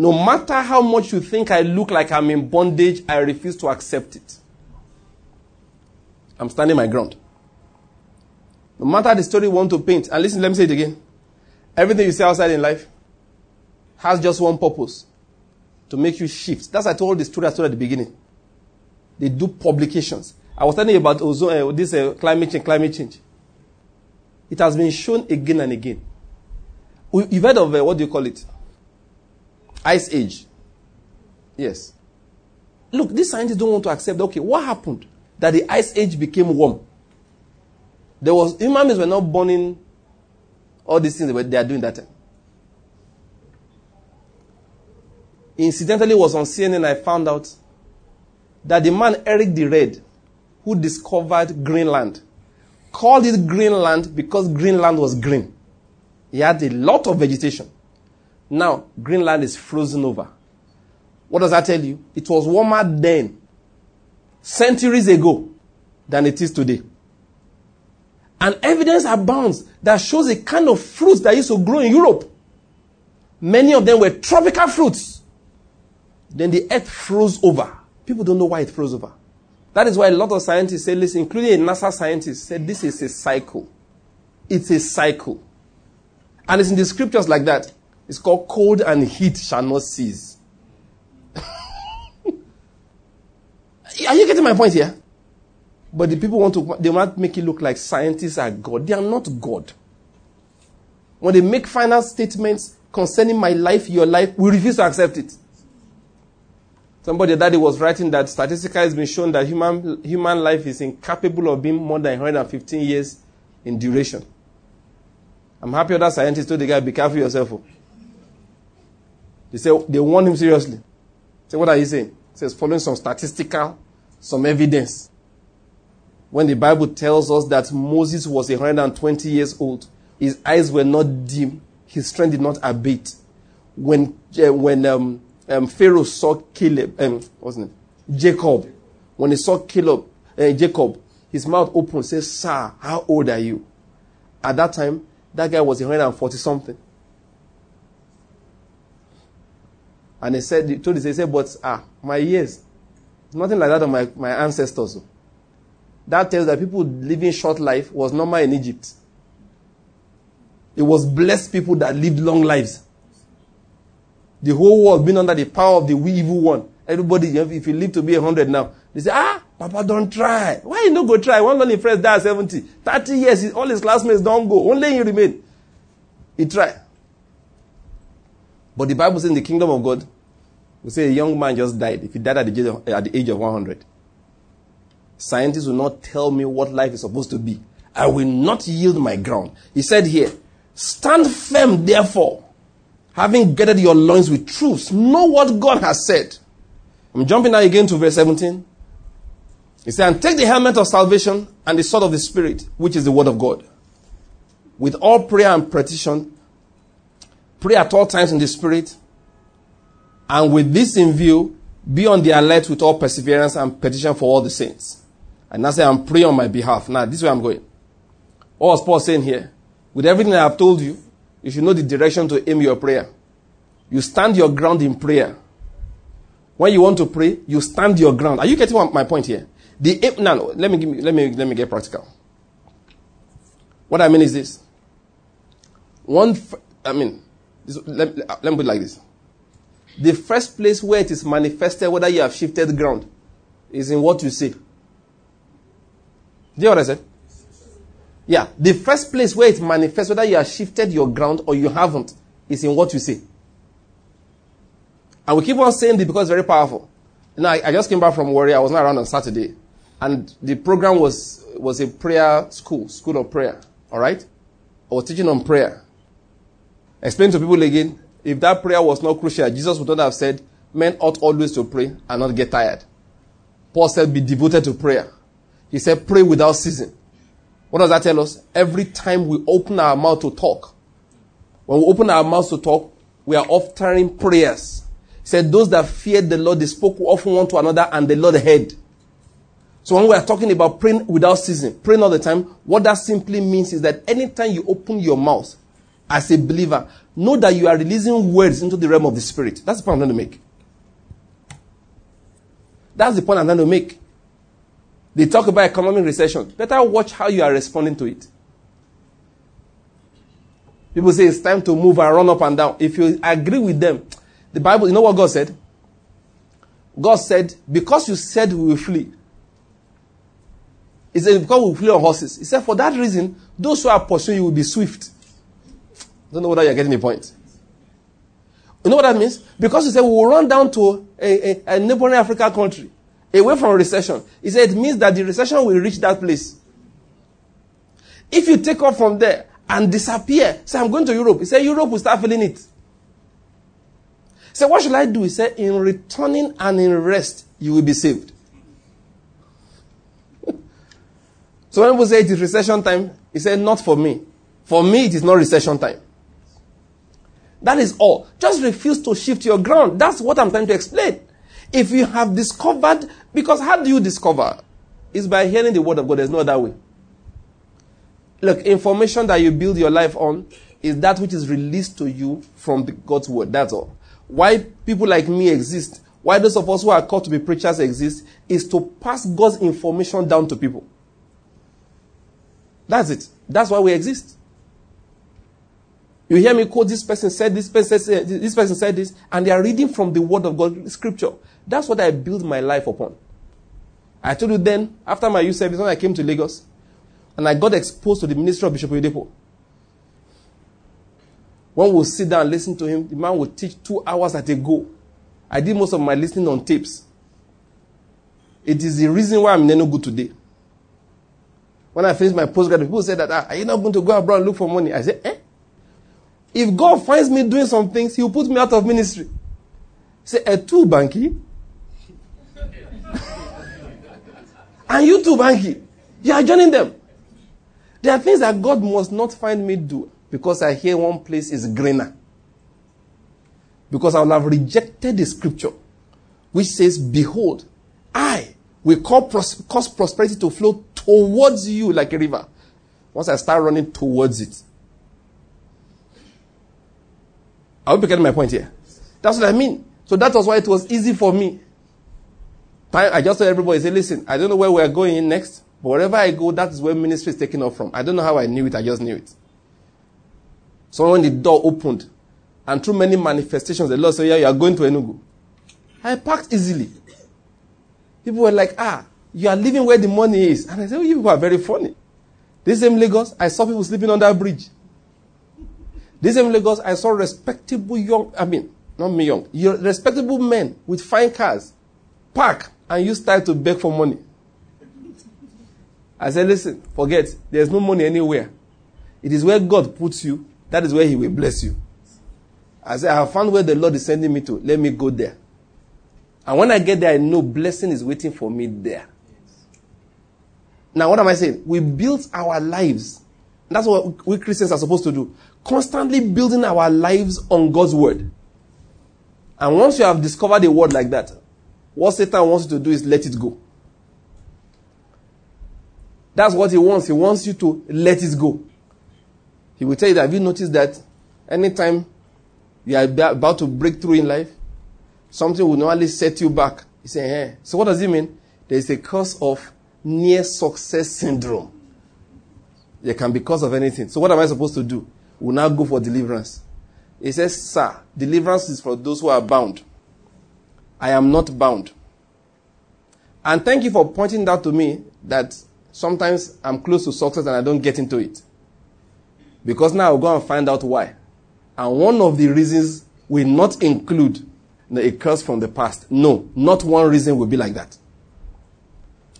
No matter how much you think I look like I'm in bondage, I refuse to accept it. I'm standing my ground. No matter the story you want to paint, and listen, let me say it again. Everything you see outside in life has just one purpose to make you shift. That's I told the story I told at the beginning. They do publications. I was telling you about ozone, uh, this uh, climate change, climate change. It has been shown again and again. You've heard of uh, what do you call it? Ice age. Yes. Look, these scientists don't want to accept. Okay, what happened? That the ice age became warm. There was human beings were not burning all these things that they are doing that time. Incidentally, was on CNN. I found out that the man Eric the Red, who discovered Greenland, called it Greenland because Greenland was green. He had a lot of vegetation. Now, Greenland is frozen over. What does that tell you? It was warmer then, centuries ago, than it is today. And evidence abounds that shows a kind of fruits that used to grow in Europe. Many of them were tropical fruits. Then the earth froze over. People don't know why it froze over. That is why a lot of scientists say, listen, including a NASA scientist, said this is a cycle. It's a cycle. And it's in the scriptures like that. It's called cold and heat shall not cease. Are you getting my point here? But the people want to, they want to make it look like scientists are God. They are not God. When they make final statements concerning my life, your life, we refuse to accept it. Somebody that was writing that statistically has been shown that human, human life is incapable of being more than 115 years in duration. I'm happy other scientists told the guy, be careful yourself. Oh. They say they warn him seriously. Say, what are you saying? He says, following some statistical, some evidence. When the Bible tells us that Moses was 120 years old, his eyes were not dim, his strength did not abate. When, uh, when um, um, Pharaoh saw Caleb, um, what's his name? Jacob, when he saw Caleb, uh, Jacob, his mouth opened, says, Sir, how old are you? At that time, that guy was 140 something. And he said, he told us, he said, but ah, my years, nothing like that of my, my ancestors. That tells that people living short life was normal in Egypt. It was blessed people that lived long lives. The whole world being under the power of the evil one. Everybody, if you live to be 100 now, they say, ah, Papa, don't try. Why you no go try? One lonely friend died 70. 30 years, all his classmates don't go. Only you remain. He try. But the Bible says in the kingdom of God, we say a young man just died. If he died at the age of, at the age of 100, scientists will not tell me what life is supposed to be. I will not yield my ground. He said here, stand firm therefore, having gathered your loins with truth. Know what God has said. I'm jumping now again to verse 17. He said, and take the helmet of salvation and the sword of the Spirit, which is the word of God. With all prayer and petition, pray at all times in the Spirit, and with this in view, be on the alert with all perseverance and petition for all the saints. And I say, I'm praying on my behalf. Now, this is where I'm going. What was Paul saying here? With everything I have told you, you should know the direction to aim your prayer. You stand your ground in prayer. When you want to pray, you stand your ground. Are you getting my point here? The aim, no, no, let me, give me, let me, let me get practical. What I mean is this. One, I mean, let, let me put it like this. The first place where it is manifested, whether you have shifted ground, is in what you say. Do you know what I said? Yeah. The first place where it manifests, whether you have shifted your ground or you haven't, is in what you say. And we keep on saying this because it's very powerful. Now, I, I just came back from Warri. I was not around on Saturday. And the program was, was a prayer school, school of prayer. All right? I was teaching on prayer. Explain to people again if that prayer was not crucial, Jesus would not have said, Men ought always to pray and not get tired. Paul said, Be devoted to prayer. He said, Pray without ceasing. What does that tell us? Every time we open our mouth to talk, when we open our mouths to talk, we are offering prayers. He said, Those that feared the Lord, they spoke often one to another, and the Lord heard. So when we are talking about praying without ceasing, praying all the time, what that simply means is that anytime you open your mouth, as a believer, know that you are releasing words into the realm of the spirit. That's the point I'm trying to make. That's the point I'm trying to make. They talk about economic recession. Better watch how you are responding to it. People say it's time to move and run up and down. If you agree with them, the Bible, you know what God said? God said, because you said we will flee. He said, because we will flee on horses. He said, for that reason, those who are pursuing you will be swift. Don't know whether you're getting the point. You know what that means? Because he said we will run down to a, a, a neighboring African country, away from recession. He said it means that the recession will reach that place. If you take off from there and disappear, say I'm going to Europe, he said Europe will start feeling it. Say, what should I do? He said, in returning and in rest, you will be saved. so when people say it is recession time, he said, not for me. For me, it is not recession time. That is all. Just refuse to shift your ground. That's what I'm trying to explain. If you have discovered, because how do you discover? It's by hearing the word of God. There's no other way. Look, information that you build your life on is that which is released to you from God's word. That's all. Why people like me exist, why those of us who are called to be preachers exist, is to pass God's information down to people. That's it. That's why we exist. You hear me quote this person said this person said this person said this, and they are reading from the word of God, scripture. That's what I build my life upon. I told you then, after my youth service, when I came to Lagos, and I got exposed to the ministry of Bishop Oyedepo. One will sit down and listen to him. The man will teach two hours at a go. I did most of my listening on tapes. It is the reason why I'm in Enugu today. When I finished my postgraduate, people said that, ah, are you not going to go abroad and look for money? I said, eh? If God finds me doing some things, He will put me out of ministry. Say, eh, a two banky. and you too, banky. You are joining them. There are things that God must not find me do because I hear one place is greener. Because I will have rejected the scripture which says, Behold, I will cause prosperity to flow towards you like a river. Once I start running towards it, I hope you get my point here. That's what I mean. So that was why it was easy for me. I just told everybody, say, listen, I don't know where we're going in next, but wherever I go, that is where ministry is taking off from. I don't know how I knew it, I just knew it. So when the door opened, and through many manifestations, the Lord said, yeah, you are going to Enugu. I packed easily. People were like, ah, you are living where the money is. And I said, oh, you people are very funny. This same Lagos, I saw people sleeping on that bridge. This same Lagos, I saw respectable young, I mean, not me young, respectable men with fine cars park and you start to beg for money. I said, listen, forget, there's no money anywhere. It is where God puts you, that is where He will bless you. I said, I have found where the Lord is sending me to. Let me go there. And when I get there, I know blessing is waiting for me there. Now, what am I saying? We built our lives. That's what we Christians are supposed to do constantly building our lives on God's word. And once you have discovered a word like that, what Satan wants you to do is let it go. That's what he wants. He wants you to let it go. He will tell you that, have you noticed that anytime you are about to break through in life, something will normally set you back. He say, hey. So what does it mean? There is a cause of near success syndrome. It can be cause of anything. So what am I supposed to do? Will now go for deliverance. He says, Sir, deliverance is for those who are bound. I am not bound. And thank you for pointing out to me that sometimes I'm close to success and I don't get into it. Because now I'll go and find out why. And one of the reasons will not include a curse from the past. No, not one reason will be like that.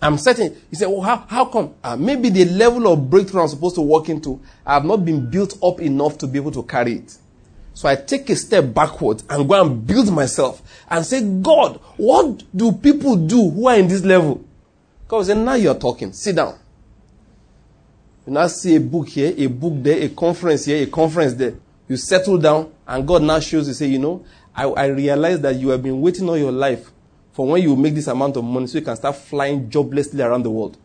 I'm certain. He said, well, how, how come? Uh, maybe the level of breakthrough I'm supposed to walk into, I have not been built up enough to be able to carry it. So I take a step backwards and go and build myself and say, God, what do people do who are in this level? God now you're talking. Sit down. You now see a book here, a book there, a conference here, a conference there. You settle down and God now shows you, say, you know, I, I realize that you have been waiting all your life for when you make this amount of money so you can start flying joblessly around the world.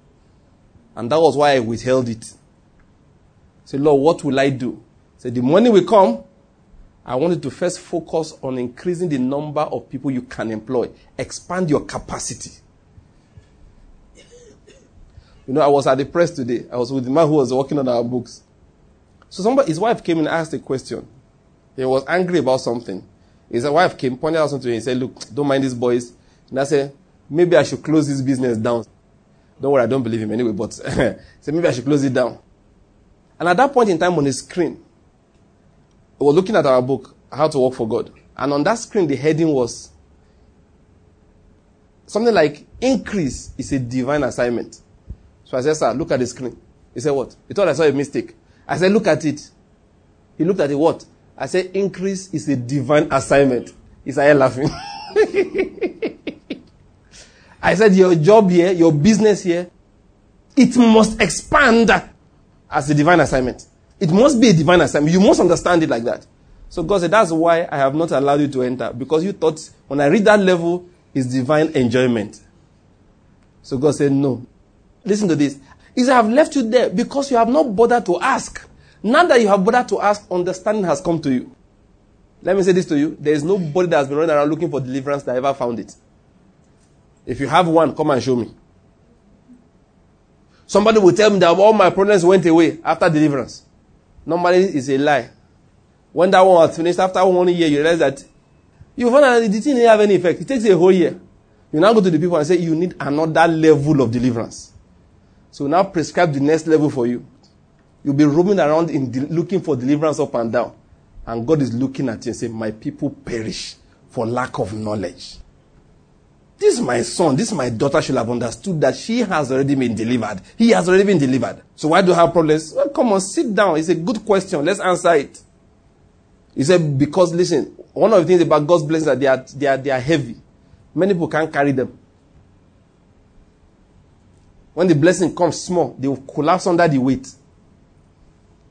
And that was why I withheld it. Say, Lord, what will I do? So the money will come. I wanted to first focus on increasing the number of people you can employ, expand your capacity. You know, I was at the press today. I was with the man who was working on our books. So somebody, his wife came and asked a question. He was angry about something. His wife came, pointed out something to him, and said, look, don't mind these boys. And I said, maybe I should close this business down. Don't worry, I don't believe him anyway, but said maybe I should close it down. And at that point in time on the screen, we were looking at our book, How to Work for God. And on that screen, the heading was something like increase is a divine assignment. So I said, sir, look at the screen. He said, what? He thought I saw a mistake. I said, look at it. He looked at it, what? I said, increase is a divine assignment. He started laughing. I said, your job here, your business here, it must expand as a divine assignment. It must be a divine assignment. You must understand it like that. So God said, that's why I have not allowed you to enter. Because you thought when I read that level, is divine enjoyment. So God said, no. Listen to this. He said, I have left you there because you have not bothered to ask. Now that you have bothered to ask, understanding has come to you. Let me say this to you. There is nobody that has been running around looking for deliverance that ever found it. If you have one, come and show me. Somebody will tell me that all my problems went away after deliverance. Normally, it's a lie. When that one was finished, after one year, you realize that you find that the thing didn't have any effect. It takes a whole year. You now go to the people and say, you need another level of deliverance. So now prescribe the next level for you. You'll be roaming around in de- looking for deliverance up and down. And God is looking at you and saying, my people perish for lack of knowledge. This is my son, this is my daughter should have understood that she has already been delivered. He has already been delivered. So why do you have problems? Well, come on, sit down. It's a good question. Let's answer it. He said, because listen, one of the things about God's blessings that they are, they are, they are heavy. Many people can't carry them. When the blessing comes small, they will collapse under the weight.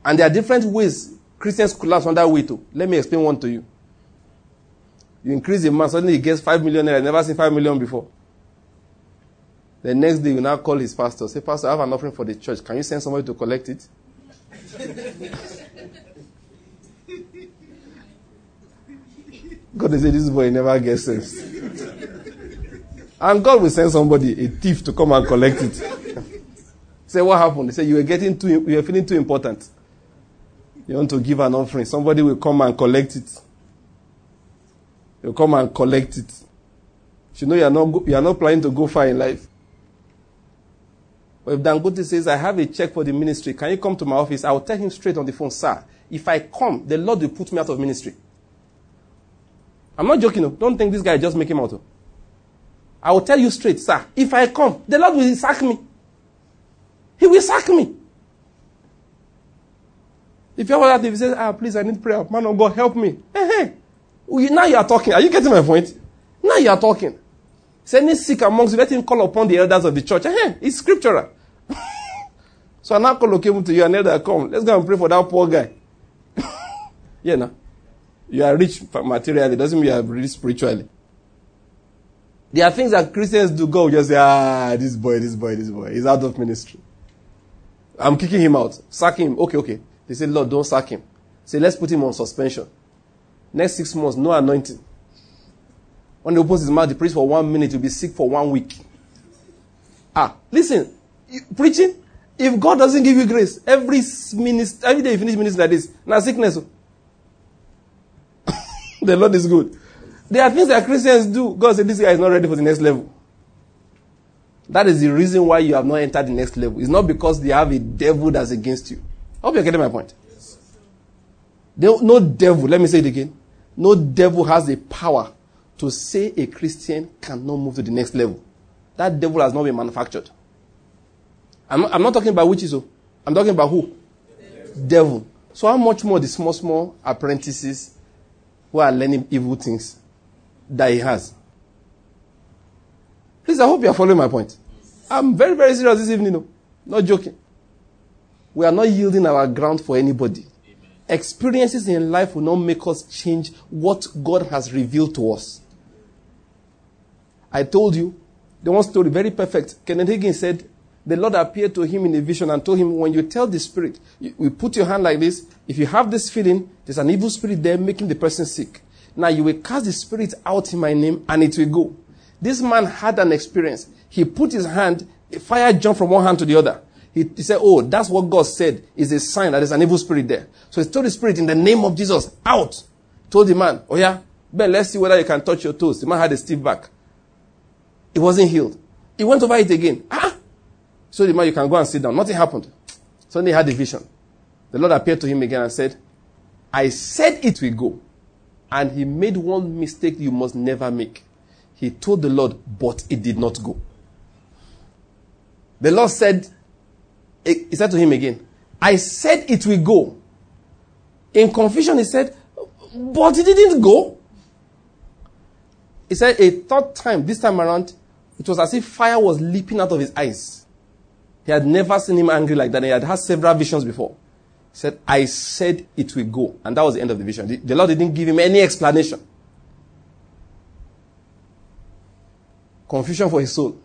And there are different ways Christians collapse under weight. Too. Let me explain one to you. You increase a man, suddenly he gets 5 million naira, never seen 5 million before. The next day, you now call his pastor, say, Pastor, I have an offering for the church. Can you send somebody to collect it? God will say, This boy never gets sense. and God will send somebody, a thief, to come and collect it. say, What happened? They say, You were getting too, you were feeling too important. You want to give an offering. Somebody will come and collect it. You come and collect it. You know you are not you are not planning to go far in life. But if Dangote says, I have a check for the ministry, can you come to my office? I will tell him straight on the phone, sir, if I come, the Lord will put me out of ministry. I'm not joking. Don't think this guy just make him out. I will tell you straight, sir, if I come, the Lord will sack me. He will sack me. If you have that, if he says, ah, please, I need prayer, man of God, help me. Hey, hey. Now you are talking. Are you getting my point? Now you are talking. Say any sick amongst you, let him call upon the elders of the church. Hey, it's scriptural. so I now call him to you and elder come. Let's go and pray for that poor guy. yeah, now. You are rich materially, doesn't mean you are rich spiritually. There are things that Christians do go just say, ah, this boy, this boy, this boy. He's out of ministry. I'm kicking him out. Sack him. Okay, okay. They say, Lord, don't sack him. Say, let's put him on suspension. Next six months, no anointing. When he opens his mouth, he preach for one minute, he'll be sick for one week. Ah, listen, preaching, if God doesn't give you grace, every minister, every day you finish ministry like this, now sickness. the Lord is good. There are things that Christians do. God said, this guy is not ready for the next level. That is the reason why you have not entered the next level. It's not because they have a devil that's against you. I hope you're getting my point. No devil, let me say it again. No devil has the power to say a Christian cannot move to the next level. That devil has not been manufactured. I'm not, I'm not talking about witches, oh. I'm talking about who? Devil. devil. So how much more the small, small apprentices who are learning evil things that he has? Please, I hope you are following my point. I'm very, very serious this evening, no. Not joking. We are not yielding our ground for anybody experiences in life will not make us change what God has revealed to us. I told you, the one story, very perfect. Kenneth Hagin said, the Lord appeared to him in a vision and told him, when you tell the spirit, you, you put your hand like this. If you have this feeling, there's an evil spirit there making the person sick. Now you will cast the spirit out in my name and it will go. This man had an experience. He put his hand, a fire jumped from one hand to the other. He, he, said, Oh, that's what God said is a sign that there's an evil spirit there. So he told the spirit in the name of Jesus, out. Told the man, Oh yeah, Ben, let's see whether you can touch your toes. The man had a stiff back. It wasn't healed. He went over it again. Ah! So the man, you can go and sit down. Nothing happened. Suddenly he had a vision. The Lord appeared to him again and said, I said it will go. And he made one mistake you must never make. He told the Lord, but it did not go. The Lord said, he said to him again, I said it will go. In confusion, he said, but it didn't go. He said a third time, this time around, it was as if fire was leaping out of his eyes. He had never seen him angry like that. He had had several visions before. He said, I said it will go. And that was the end of the vision. The Lord didn't give him any explanation. Confusion for his soul.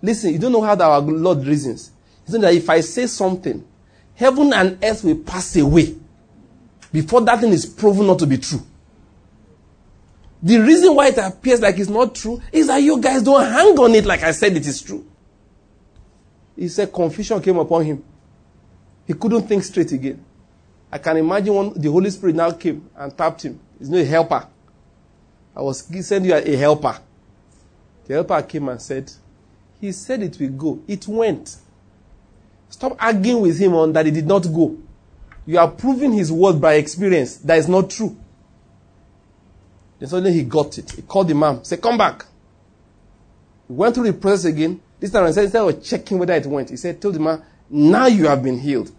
Listen, you don't know how our Lord reasons. He said that if I say something, heaven and earth will pass away before that thing is proven not to be true. The reason why it appears like it's not true is that you guys don't hang on it like I said it is true. He said confusion came upon him. He couldn't think straight again. I can imagine when the Holy Spirit now came and tapped him. He's not a helper. I was sending you a helper. The helper came and said, He said it will go. It went. Stop arguing with him on that it did not go. You are proving his word by experience that is not true. Then suddenly he got it. He called the man, said, Come back. He went through the process again. This time he said, instead of checking whether it went, he said, Tell the man, now you have been healed.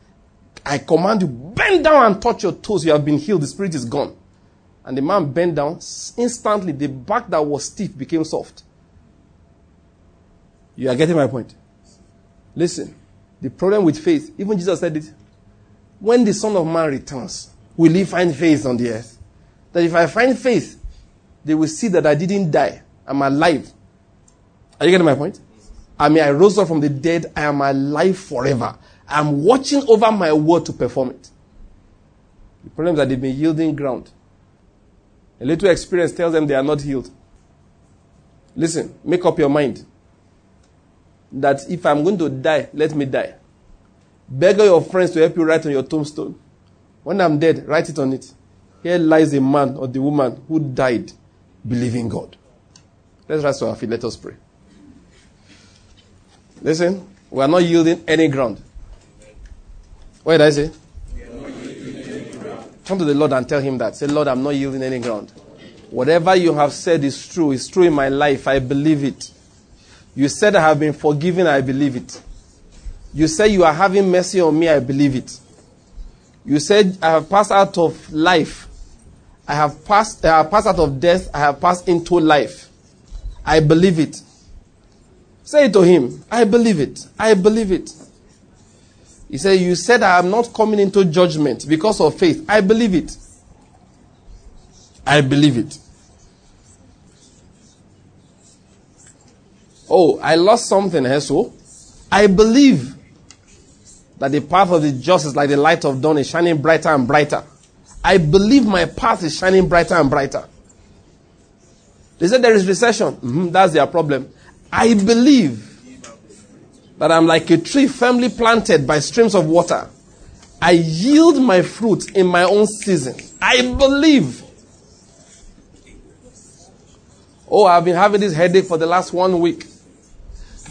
I command you, bend down and touch your toes. You have been healed. The spirit is gone. And the man bent down. Instantly, the back that was stiff became soft. You are getting my point? Listen, the problem with faith, even Jesus said it, when the Son of Man returns, will he find faith on the earth? That if I find faith, they will see that I didn't die. I'm alive. Are you getting my point? I mean, I rose up from the dead. I am alive forever. I'm watching over my word to perform it. The problem is that they've been yielding ground. A little experience tells them they are not healed. Listen, make up your mind that if I'm going to die, let me die. Beg your friends to help you write on your tombstone. When I'm dead, write it on it. Here lies a man or the woman who died believing God. Let's rise to our feet. Let us pray. Listen, we are not yielding any ground. What did I say? Come to the Lord and tell him that. Say, Lord, I'm not yielding any ground. Whatever you have said is true. It's true in my life. I believe it. You said I have been forgiven. I believe it. You said you are having mercy on me. I believe it. You said I have passed out of life. I have passed, I have passed out of death. I have passed into life. I believe it. Say it to him. I believe it. I believe it. He said, You said I am not coming into judgment because of faith. I believe it. I believe it. Oh, I lost something, so I believe that the path of the just is like the light of dawn is shining brighter and brighter. I believe my path is shining brighter and brighter. They said there is recession. Mm-hmm, that's their problem. I believe that I'm like a tree firmly planted by streams of water. I yield my fruit in my own season. I believe. Oh, I've been having this headache for the last one week.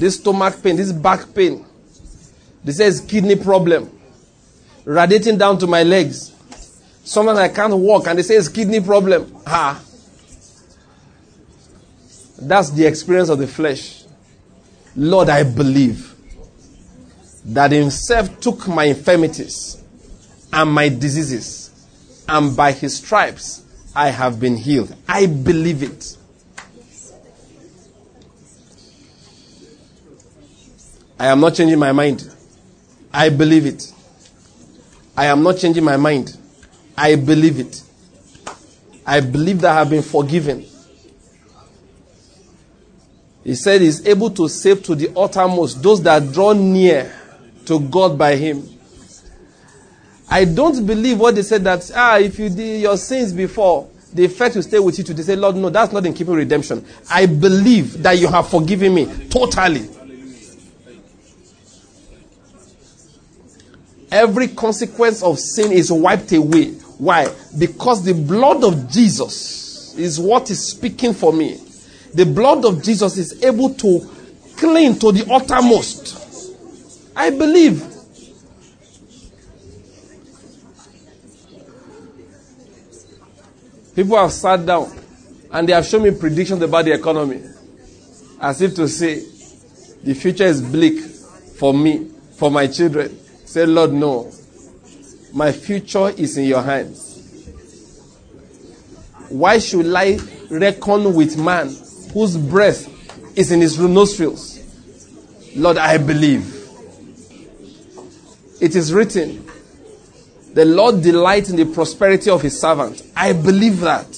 This stomach pain, this back pain. This is kidney problem. Radiating down to my legs. Sometimes I can't walk and they say it's kidney problem. Ah. That's the experience of the flesh. Lord, I believe that Himself took my infirmities and my diseases, and by His stripes I have been healed. I believe it. I am not changing my mind. I believe it. I am not changing my mind. I believe it. I believe that I have been forgiven. He said he's able to save to the uttermost those that draw near to God by him. I don't believe what they said that, ah, if you did your sins before, the effect will stay with you. They say, Lord, no, that's not in keeping redemption. I believe that you have forgiven me totally. Every consequence of sin is wiped away. Why? Because the blood of Jesus is what is speaking for me. The blood of Jesus is able to clean to the uttermost. I believe. People have sat down and they have shown me predictions about the economy. As if to say, the future is bleak for me, for my children. Say, Lord, no. My future is in your hands. Why should I reckon with man whose breath is in his nostrils? Lord, I believe. It is written, the Lord delights in the prosperity of his servant. I believe that.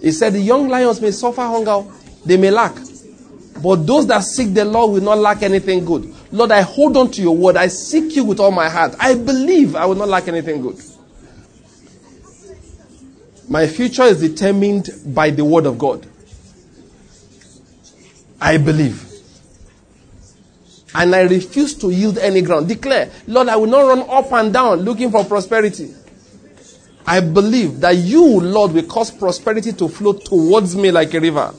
He said, The young lions may suffer hunger, they may lack. But those that seek the Lord will not lack anything good. Lord, I hold on to your word. I seek you with all my heart. I believe I will not lack anything good. My future is determined by the word of God. I believe. And I refuse to yield any ground. Declare, Lord, I will not run up and down looking for prosperity. I believe that you, Lord, will cause prosperity to flow towards me like a river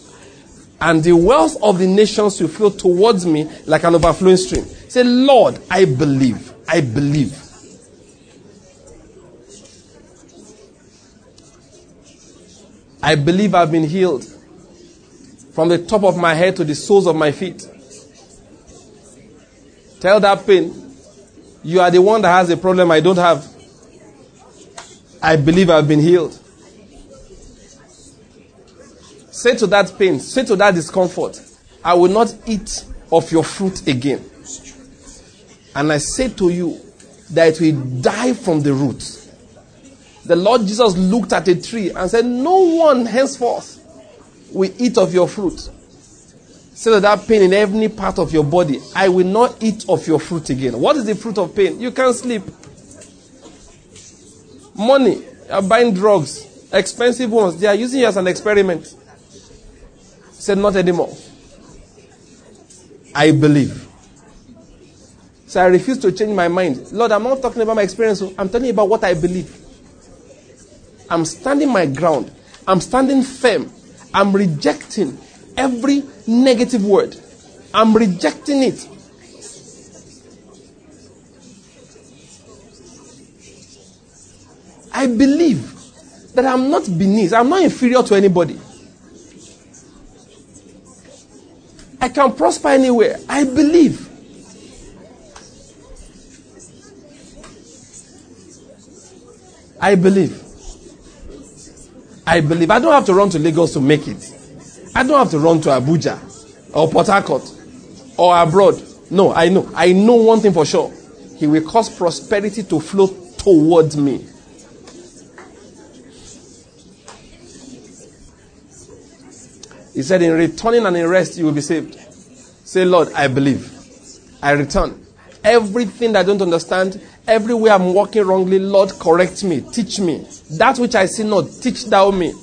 and the wealth of the nations will flow towards me like an overflowing stream. Say, Lord, I believe. I believe. I believe I've been healed from the top of my head to the soles of my feet. Tell that pain, you are the one that has a problem I don't have. I believe I've been healed. Say to that pain, say to that discomfort, I will not eat of your fruit again. And I say to you that it will die from the root. The Lord Jesus looked at a tree and said, No one henceforth will eat of your fruit. Say to that pain in every part of your body, I will not eat of your fruit again. What is the fruit of pain? You can't sleep. Money, you're buying drugs, expensive ones, they are using you as an experiment said, Not anymore. I believe. So I refuse to change my mind. Lord, I'm not talking about my experience. I'm telling you about what I believe. I'm standing my ground. I'm standing firm. I'm rejecting every negative word. I'm rejecting it. I believe that I'm not beneath, I'm not inferior to anybody. I can prosper anywhere. I believe. I believe. I believe. I don't have to run to Lagos to make it. I don't have to run to Abuja or Port Harcourt or abroad. No, I know. I know one thing for sure. He will cause prosperity to flow towards me. He said, In returning and in rest, you will be saved. Say, Lord, I believe. I return. Everything that I don't understand, everywhere I'm walking wrongly, Lord, correct me, teach me. That which I see not, teach thou me.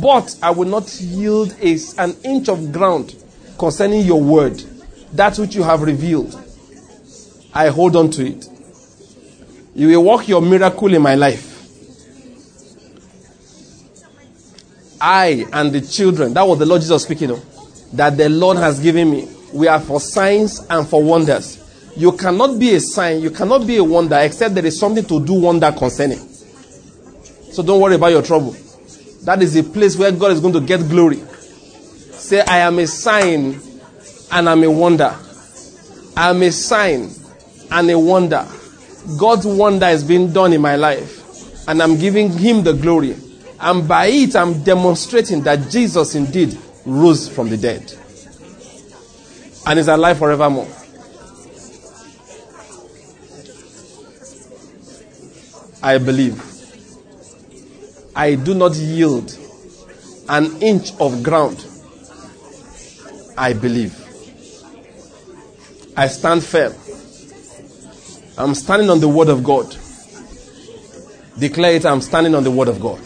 But I will not yield a, an inch of ground concerning your word, that which you have revealed. I hold on to it. You will work your miracle in my life. I and the children, that was the Lord Jesus speaking of, that the Lord has given me. We are for signs and for wonders. You cannot be a sign, you cannot be a wonder except there is something to do wonder concerning. So don't worry about your trouble. That is a place where God is going to get glory. Say, I am a sign and I'm a wonder. I am a sign and a wonder. God's wonder is being done in my life. And I'm giving Him the glory. And by it, I'm demonstrating that Jesus indeed rose from the dead and is alive forevermore. I believe. I do not yield an inch of ground, I believe. I stand firm. I'm standing on the word of God. Declare it, I'm standing on the word of God.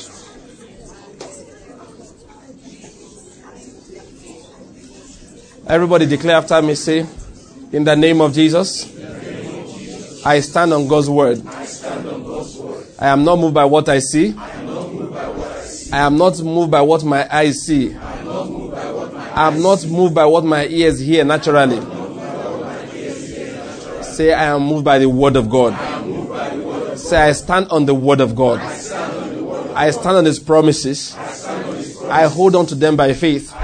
Everybody declare after me, say, in the name of Jesus, I stand on God's word. I am not moved by what I see. I am not moved by what my eyes see. I am not moved by what my ears hear naturally. Say, I am moved by the word of God. Say, I stand on the word of God. I stand on his promises. I hold on to them by faith.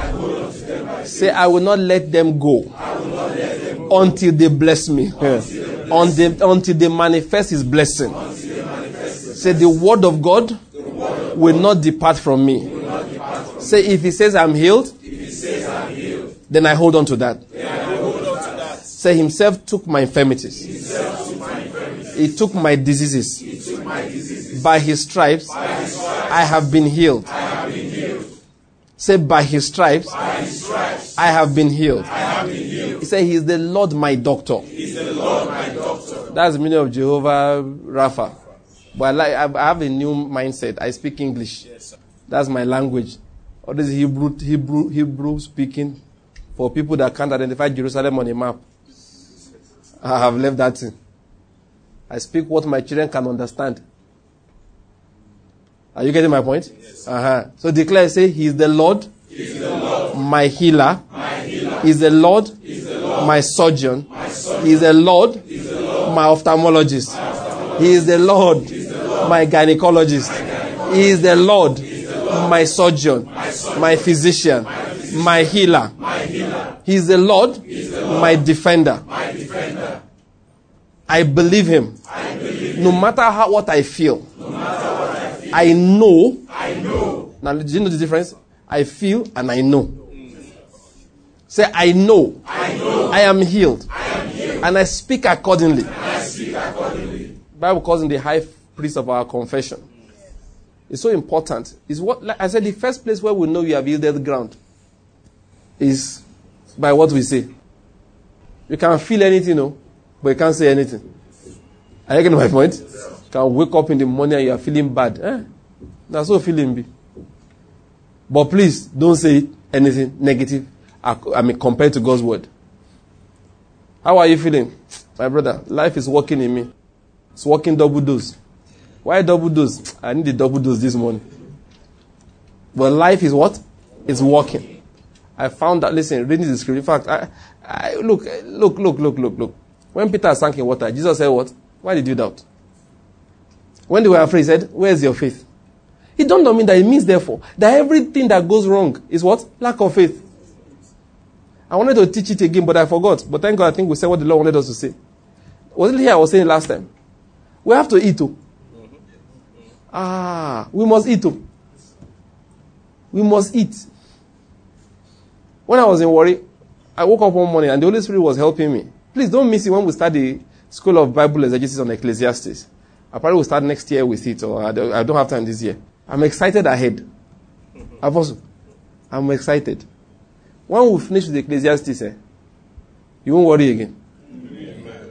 Say, I will not let them go until they bless me. Until, until they manifest his blessing. Say, the word of God will not depart from me. Say, if he says I'm healed, then I hold on to that. Say, himself took my infirmities. He took my diseases. By his stripes, I have been healed. Say, by his stripes, I have been healed. He said, He is the Lord my doctor. That's the meaning of Jehovah Rapha. But I, like, I have a new mindset. I speak English. That's my language. All this Hebrew, Hebrew, Hebrew speaking for people that can't identify Jerusalem on a map. I have left that in. I speak what my children can understand. Are you getting my point? Yes. Uh-huh. So declare, say, He is the Lord, He is the Lord my healer. Is the Lord, my surgeon. Is the Lord, my ophthalmologist. He is the Lord, my gynecologist. He is the Lord, my surgeon, my physician, my healer. He is the Lord, my defender. I believe him. No matter how, what I feel, I know. I know. Now, do you know the difference? I feel and I know. Say, I know. I know. I am healed. I am healed. And I speak accordingly. And I speak accordingly. Bible calls him the high priest of our confession. It's so important. It's what like I said. The first place where we know you have yielded ground is by what we say. You can feel anything, no, but you can't say anything. Are you getting my point? You can wake up in the morning and you are feeling bad. Eh? That's so feeling be. But please don't say anything negative. I mean, compared to God's word. How are you feeling, my brother? Life is working in me. It's working double dose. Why double dose? I need a double dose this morning. But life is what? It's working. I found that, listen, reading the scripture. In fact, I, I, look, look, look, look, look, look. When Peter sank in water, Jesus said what? Why did you doubt? When they were afraid, he said, Where's your faith? It don't mean that it means, therefore, that everything that goes wrong is what? Lack of faith. I wanted to teach it again, but I forgot. But thank God, I think we said what the Lord wanted us to say. Was it here I was saying last time? We have to eat too. Ah, we must eat too. We must eat. When I was in Warri, I woke up one morning and the Holy Spirit was helping me. Please don't miss it when we start the School of Bible Exegesis on Ecclesiastes. I probably will start next year with it, or I don't, have time this year. I'm excited ahead. Apostle, I'm excited. When we finish with Ecclesiastes, eh, you won't worry again.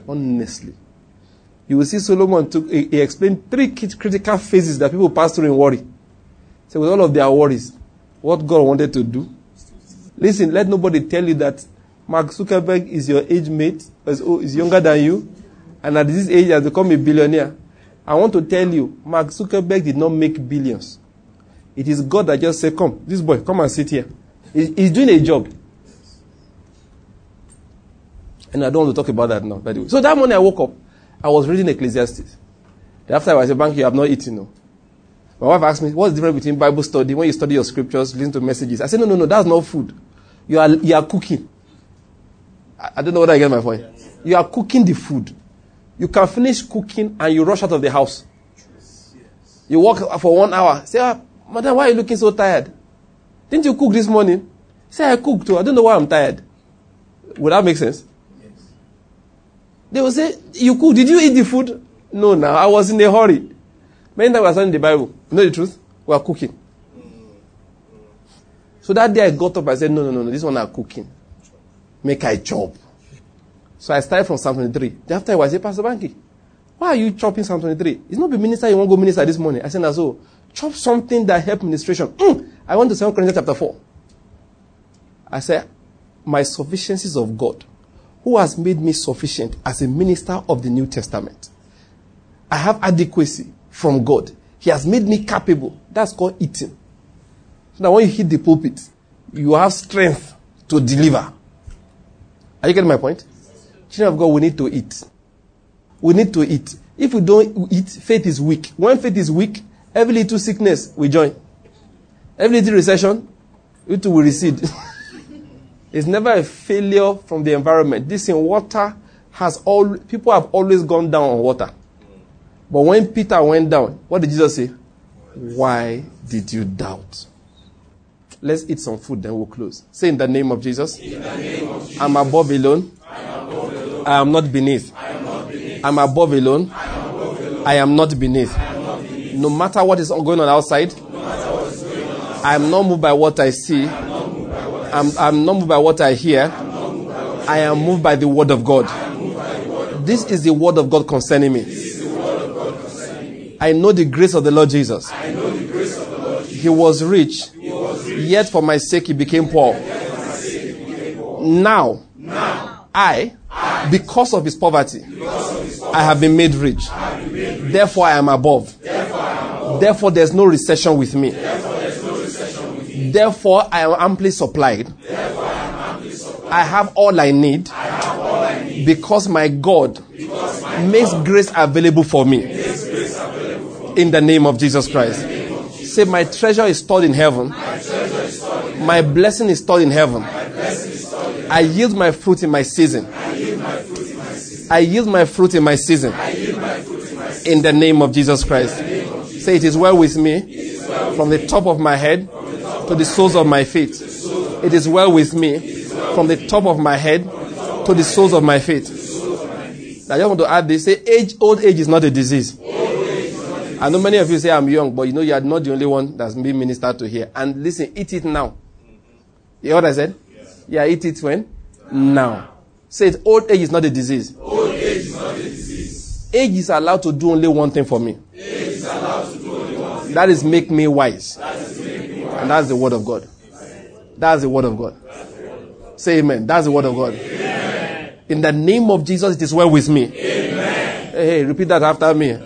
Honestly. You will see Solomon took, he, explained three critical phases that people pass through in worry. So with all of their worries, what God wanted to do. Listen, let nobody tell you that Mark Zuckerberg is your age mate, is, is younger than you, and at this age has become a billionaire. I want to tell you, Mark Zuckerberg did not make billions. It is God that just said, come, this boy, come and sit here. He- He's doing a job. And I don't want to talk about that now, by the way. So that morning I woke up, I was reading Ecclesiastes. After I was at bank, you have not eaten, no. My wife asked me, what's the difference between Bible study, when you study your scriptures, listen to messages? I said, no, no, no, that's not food. You are, you are cooking. I, I don't know whether I get my point. You are cooking the food. You can finish cooking and you rush out of the house. You walk for one hour. Say, ah, madam, why are you looking so tired? Didn't you cook this morning? Say, I cooked too. I don't know why I'm tired. Would that make sense? They will say, You cook. Did you eat the food? No, now. I was in a hurry. Many times we are studying the Bible. You know the truth? We are cooking. So that day I got up, I said, no, no, no, no, this one are cooking. Make I chop. So I started from Psalm 23. After I was say, Pastor Banky, why are you chopping Psalm 23? It's not the minister you want to go minister this morning. I said, no. so chop something that help ministration. Mm, I went to 2 Corinthians chapter 4. I said, my sufficiencies of God, who has made me sufficient as a minister of the New Testament. I have adequacy from God. He has made me capable. That's called eating. So when you hit the pulpit, you have strength to deliver. Are you getting my point? Children of God, we need to eat. We need to eat. If we don't eat, faith is weak. When faith is weak, every little sickness we join. Every little recession, it will recede. it's never a failure from the environment. This in water has all people have always gone down on water. But when Peter went down, what did Jesus say? Why did you doubt? Let's eat some food, then we'll close. Say in the name of Jesus. Name of Jesus. I'm above alone. I am not beneath. I'm above alone. I am not beneath. No matter what is going on outside, I am not moved by what I see. I'm, I'm not moved by what I hear. I am moved by the word of God. This is the word of God concerning me. I know the grace of the Lord Jesus. He was rich, yet for my sake he became poor. Now, I, because of his poverty, I have been made rich. Therefore, I am above. Therefore, there's no recession with me. Therefore, I am amply supplied. I have all I need because my God makes grace available for me. In the name of Jesus Christ. Say, My treasure is stored in heaven. My blessing is stored in heaven. I yield my fruit in my season. I yield my fruit in my season. In the name of Jesus Christ. Say, It is well with me from the top of my head to the soles of my feet. It is well with me from the top of my head to the soles of my feet. I just want to add this. Say, age, old age is not a disease. I know many of you say I'm young, but you know you are not the only one that's being ministered to here. And listen, eat it now. You heard what I said? Yeah, eat it when? Now. Say it, old age is not a disease. Old age is not a disease. Age is allowed to do only one thing for me. Age is allowed to do only one thing. That is make me wise. That is make me wise. And that's the word of God. That's the word of God. Say amen. That's the word of God. In the name of Jesus, it is well with me. Amen. Hey, repeat that after me.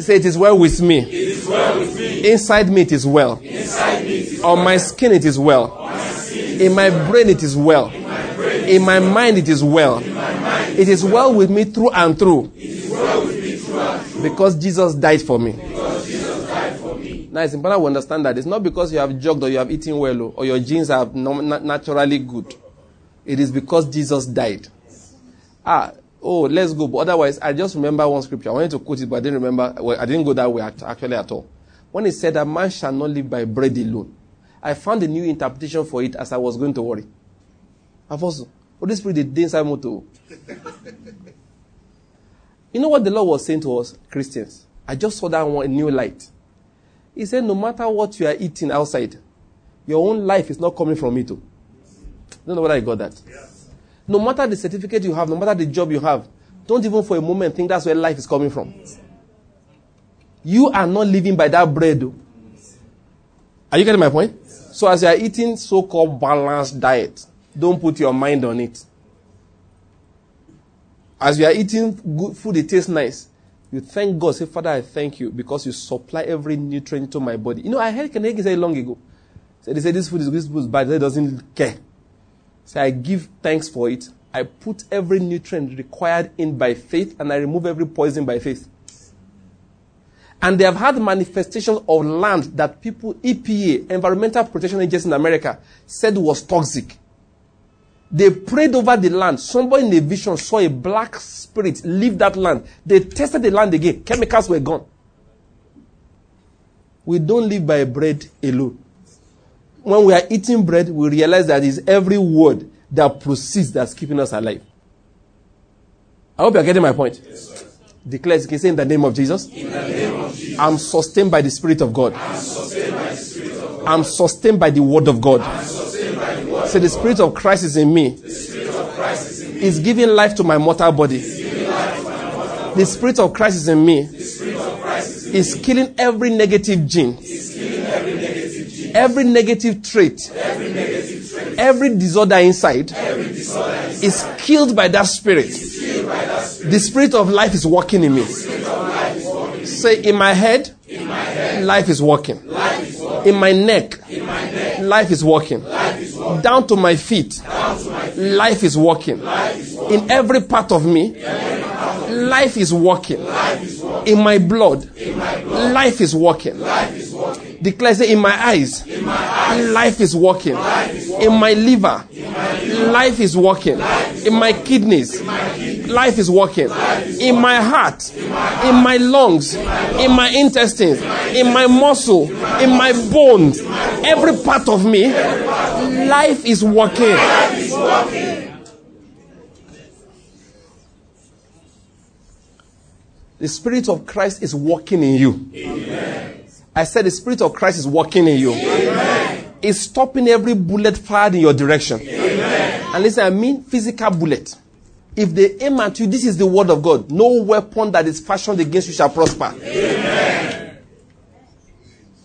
Say it is well with me. It is well with me. Inside me it is well. Inside me it is On my skin it is well. On my skin. In my brain it is well. My brain. In my mind it is well. Mind. It is well with me through and through It is well with me through and through. because Jesus died for me. Because Jesus died for me. Now it's important to understand that it's not because you have jogged or you have eaten well oh, or your genes are naturally good. It is because Jesus died. Ah, oh, let's go. But otherwise, I just remember one scripture. I wanted to quote it, but I didn't remember. Well, I didn't go that way actually at all. When it said that man shall not live by bread alone, I found a new interpretation for it as I was going to Warri. I've also, Holy Spirit did inside moto. You know what the Lord was saying to us, Christians? I just saw that one new light. He said, no matter what you are eating outside, your own life is not coming from it. Don't know whether I got that. No matter the certificate you have, no matter the job you have, don't even for a moment think that's where life is coming from. You are not living by that bread. Are you getting my point? So as you are eating so-called balanced diet, don't put your mind on it. As you are eating good food, it tastes nice. You thank God. Say, Father, I thank you because you supply every nutrient to my body. You know, I heard Hagin say long ago. They say this food is this food is bad. He doesn't care. So I give thanks for it. I put every nutrient required in by faith and I remove every poison by faith. And they have had manifestations of land that people, EPA, Environmental Protection Agency in America, said was toxic. They prayed over the land. Somebody in a vision saw a black spirit leave that land. They tested the land again. Chemicals were gone. We don't live by bread alone. When we are eating bread, we realize that it's every word that proceeds that's keeping us alive. I hope you're getting my point. Declare, you can say in the name of Jesus. In the name of Jesus. I'm sustained by the Spirit of God. I'm sustained by the Word of God. Say, the Spirit of Christ is in me. Is giving life to my mortal body. The Spirit of Christ is in me. Is killing every negative gene. Every negative trait. Every disorder inside is killed by that Spirit. The Spirit of life is working in me. Say, in my head, life is working. In my neck, life is working. Down to my feet, life is working. In every part of me, life is working. In my blood, life is working. Declare, say, in my eyes, life is working. In my liver, life is working. In my kidneys, life is working. In my heart, in my lungs, in my intestines, in my muscle, in my bones, every part of me, life is working. The Spirit of Christ is working in you. I said the Spirit of Christ is working in you. It's stopping every bullet fired in your direction. And listen, I mean physical bullet. If they aim at you, this is the word of God. No weapon that is fashioned against you shall prosper.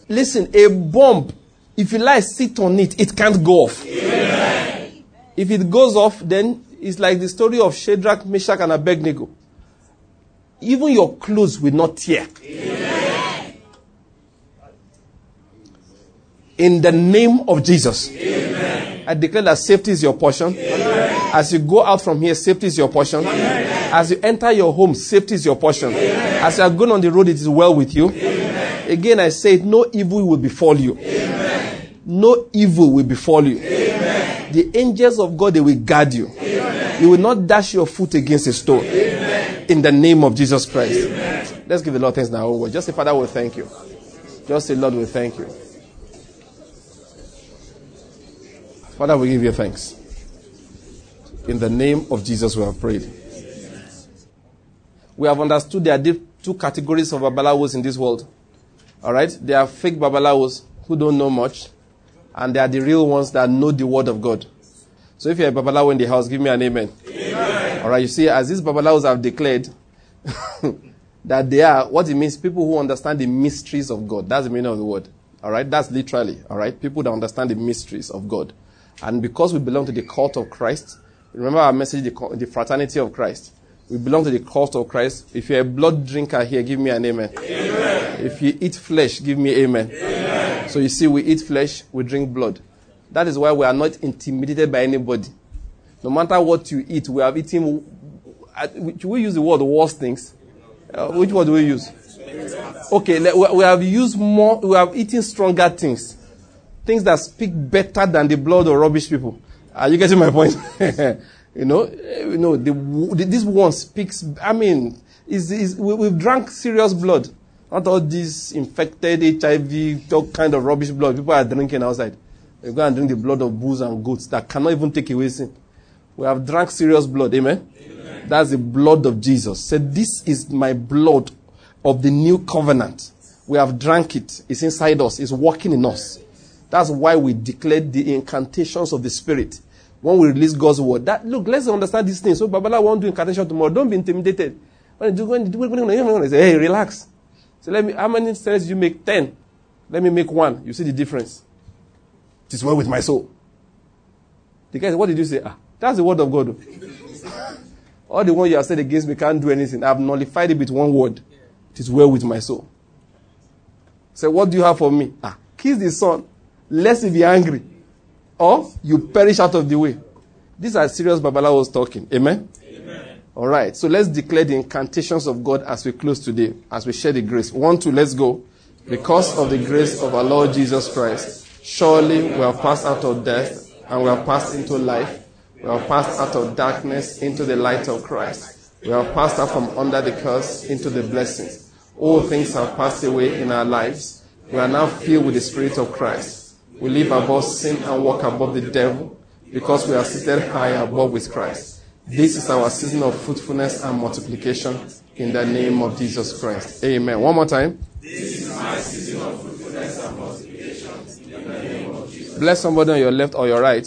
Listen, a bomb, if you lie, sit on it, it can't go off. If it goes off, then it's like the story of Shadrach, Meshach, and Abednego. Even your clothes will not tear. In the name of Jesus. I declare that safety is your portion. As you go out from here, safety is your portion. As you enter your home, safety is your portion. As you are going on the road, it is well with you. Again, I say, no evil will befall you. No evil will befall you. The angels of God, they will guard you. You will not dash your foot against a stone. In the name of Jesus Christ. Let's give the Lord thanks now. Oh, just say, Father, we thank you. Just say, Lord, we thank you. Father, we give you thanks. In the name of Jesus, we have prayed. We have understood there are two categories of babalawos in this world. All right? There are fake babalawos who don't know much, and they are the real ones that know the word of God. So if you're a babalawo in the house, give me an amen. amen. All right, you see, as these babalawos have declared that they are, what it means, people who understand the mysteries of God. That's the meaning of the word. All right, that's literally, all right, people that understand the mysteries of God. And because we belong to the cult of Christ, remember our message, the, the fraternity of Christ. We belong to the cult of Christ. If you're a blood drinker here, give me an amen. amen. If you eat flesh, give me amen. amen. So you see, we eat flesh, we drink blood. That is why we are not intimidated by anybody. No matter what you eat, we have eaten. We use the word worst things? Uh, which word do we use? Okay, we have used more. We have eaten stronger things, things that speak better than the blood of rubbish people. Are you getting my point? you know, you know, the, this one speaks. I mean, is we, we've drank serious blood, not all this infected HIV, all kind of rubbish blood people are drinking outside. We go and drink the blood of bulls and goats that cannot even take away sin. We have drank serious blood. Amen? Amen. That's the blood of Jesus. Said, This is my blood of the new covenant. We have drank it. It's inside us. It's working in us. That's why we declared the incantations of the Spirit when we release God's word. That look, let's understand these things. So babalawo do incantation tomorrow. Don't be intimidated. When you do, when you do, when you say, hey, relax. So let me. How many cells you make? Ten. Let me make one. You see the difference. It is well with my soul. The guy said, What did you say? Ah, that's the word of God. All the one you have said against me can't do anything. I've nullified it with one word. It is well with my soul. Say, what do you have for me? Ah, kiss the son, lest he be angry. Or you perish out of the way. These are serious babalawos talking. Amen? All right. So let's declare the incantations of God as we close today, as we share the grace. One, two, let's go. Because of the grace of our Lord Jesus Christ Surely we have passed out of death and we have passed into life. We have passed out of darkness into the light of Christ. We have passed out from under the curse into the blessings. All things have passed away in our lives. We are now filled with the Spirit of Christ. We live above sin and walk above the devil because we are seated high above with Christ. This is our season of fruitfulness and multiplication in the name of Jesus Christ. Amen. One more time. Bless somebody on your left or your right.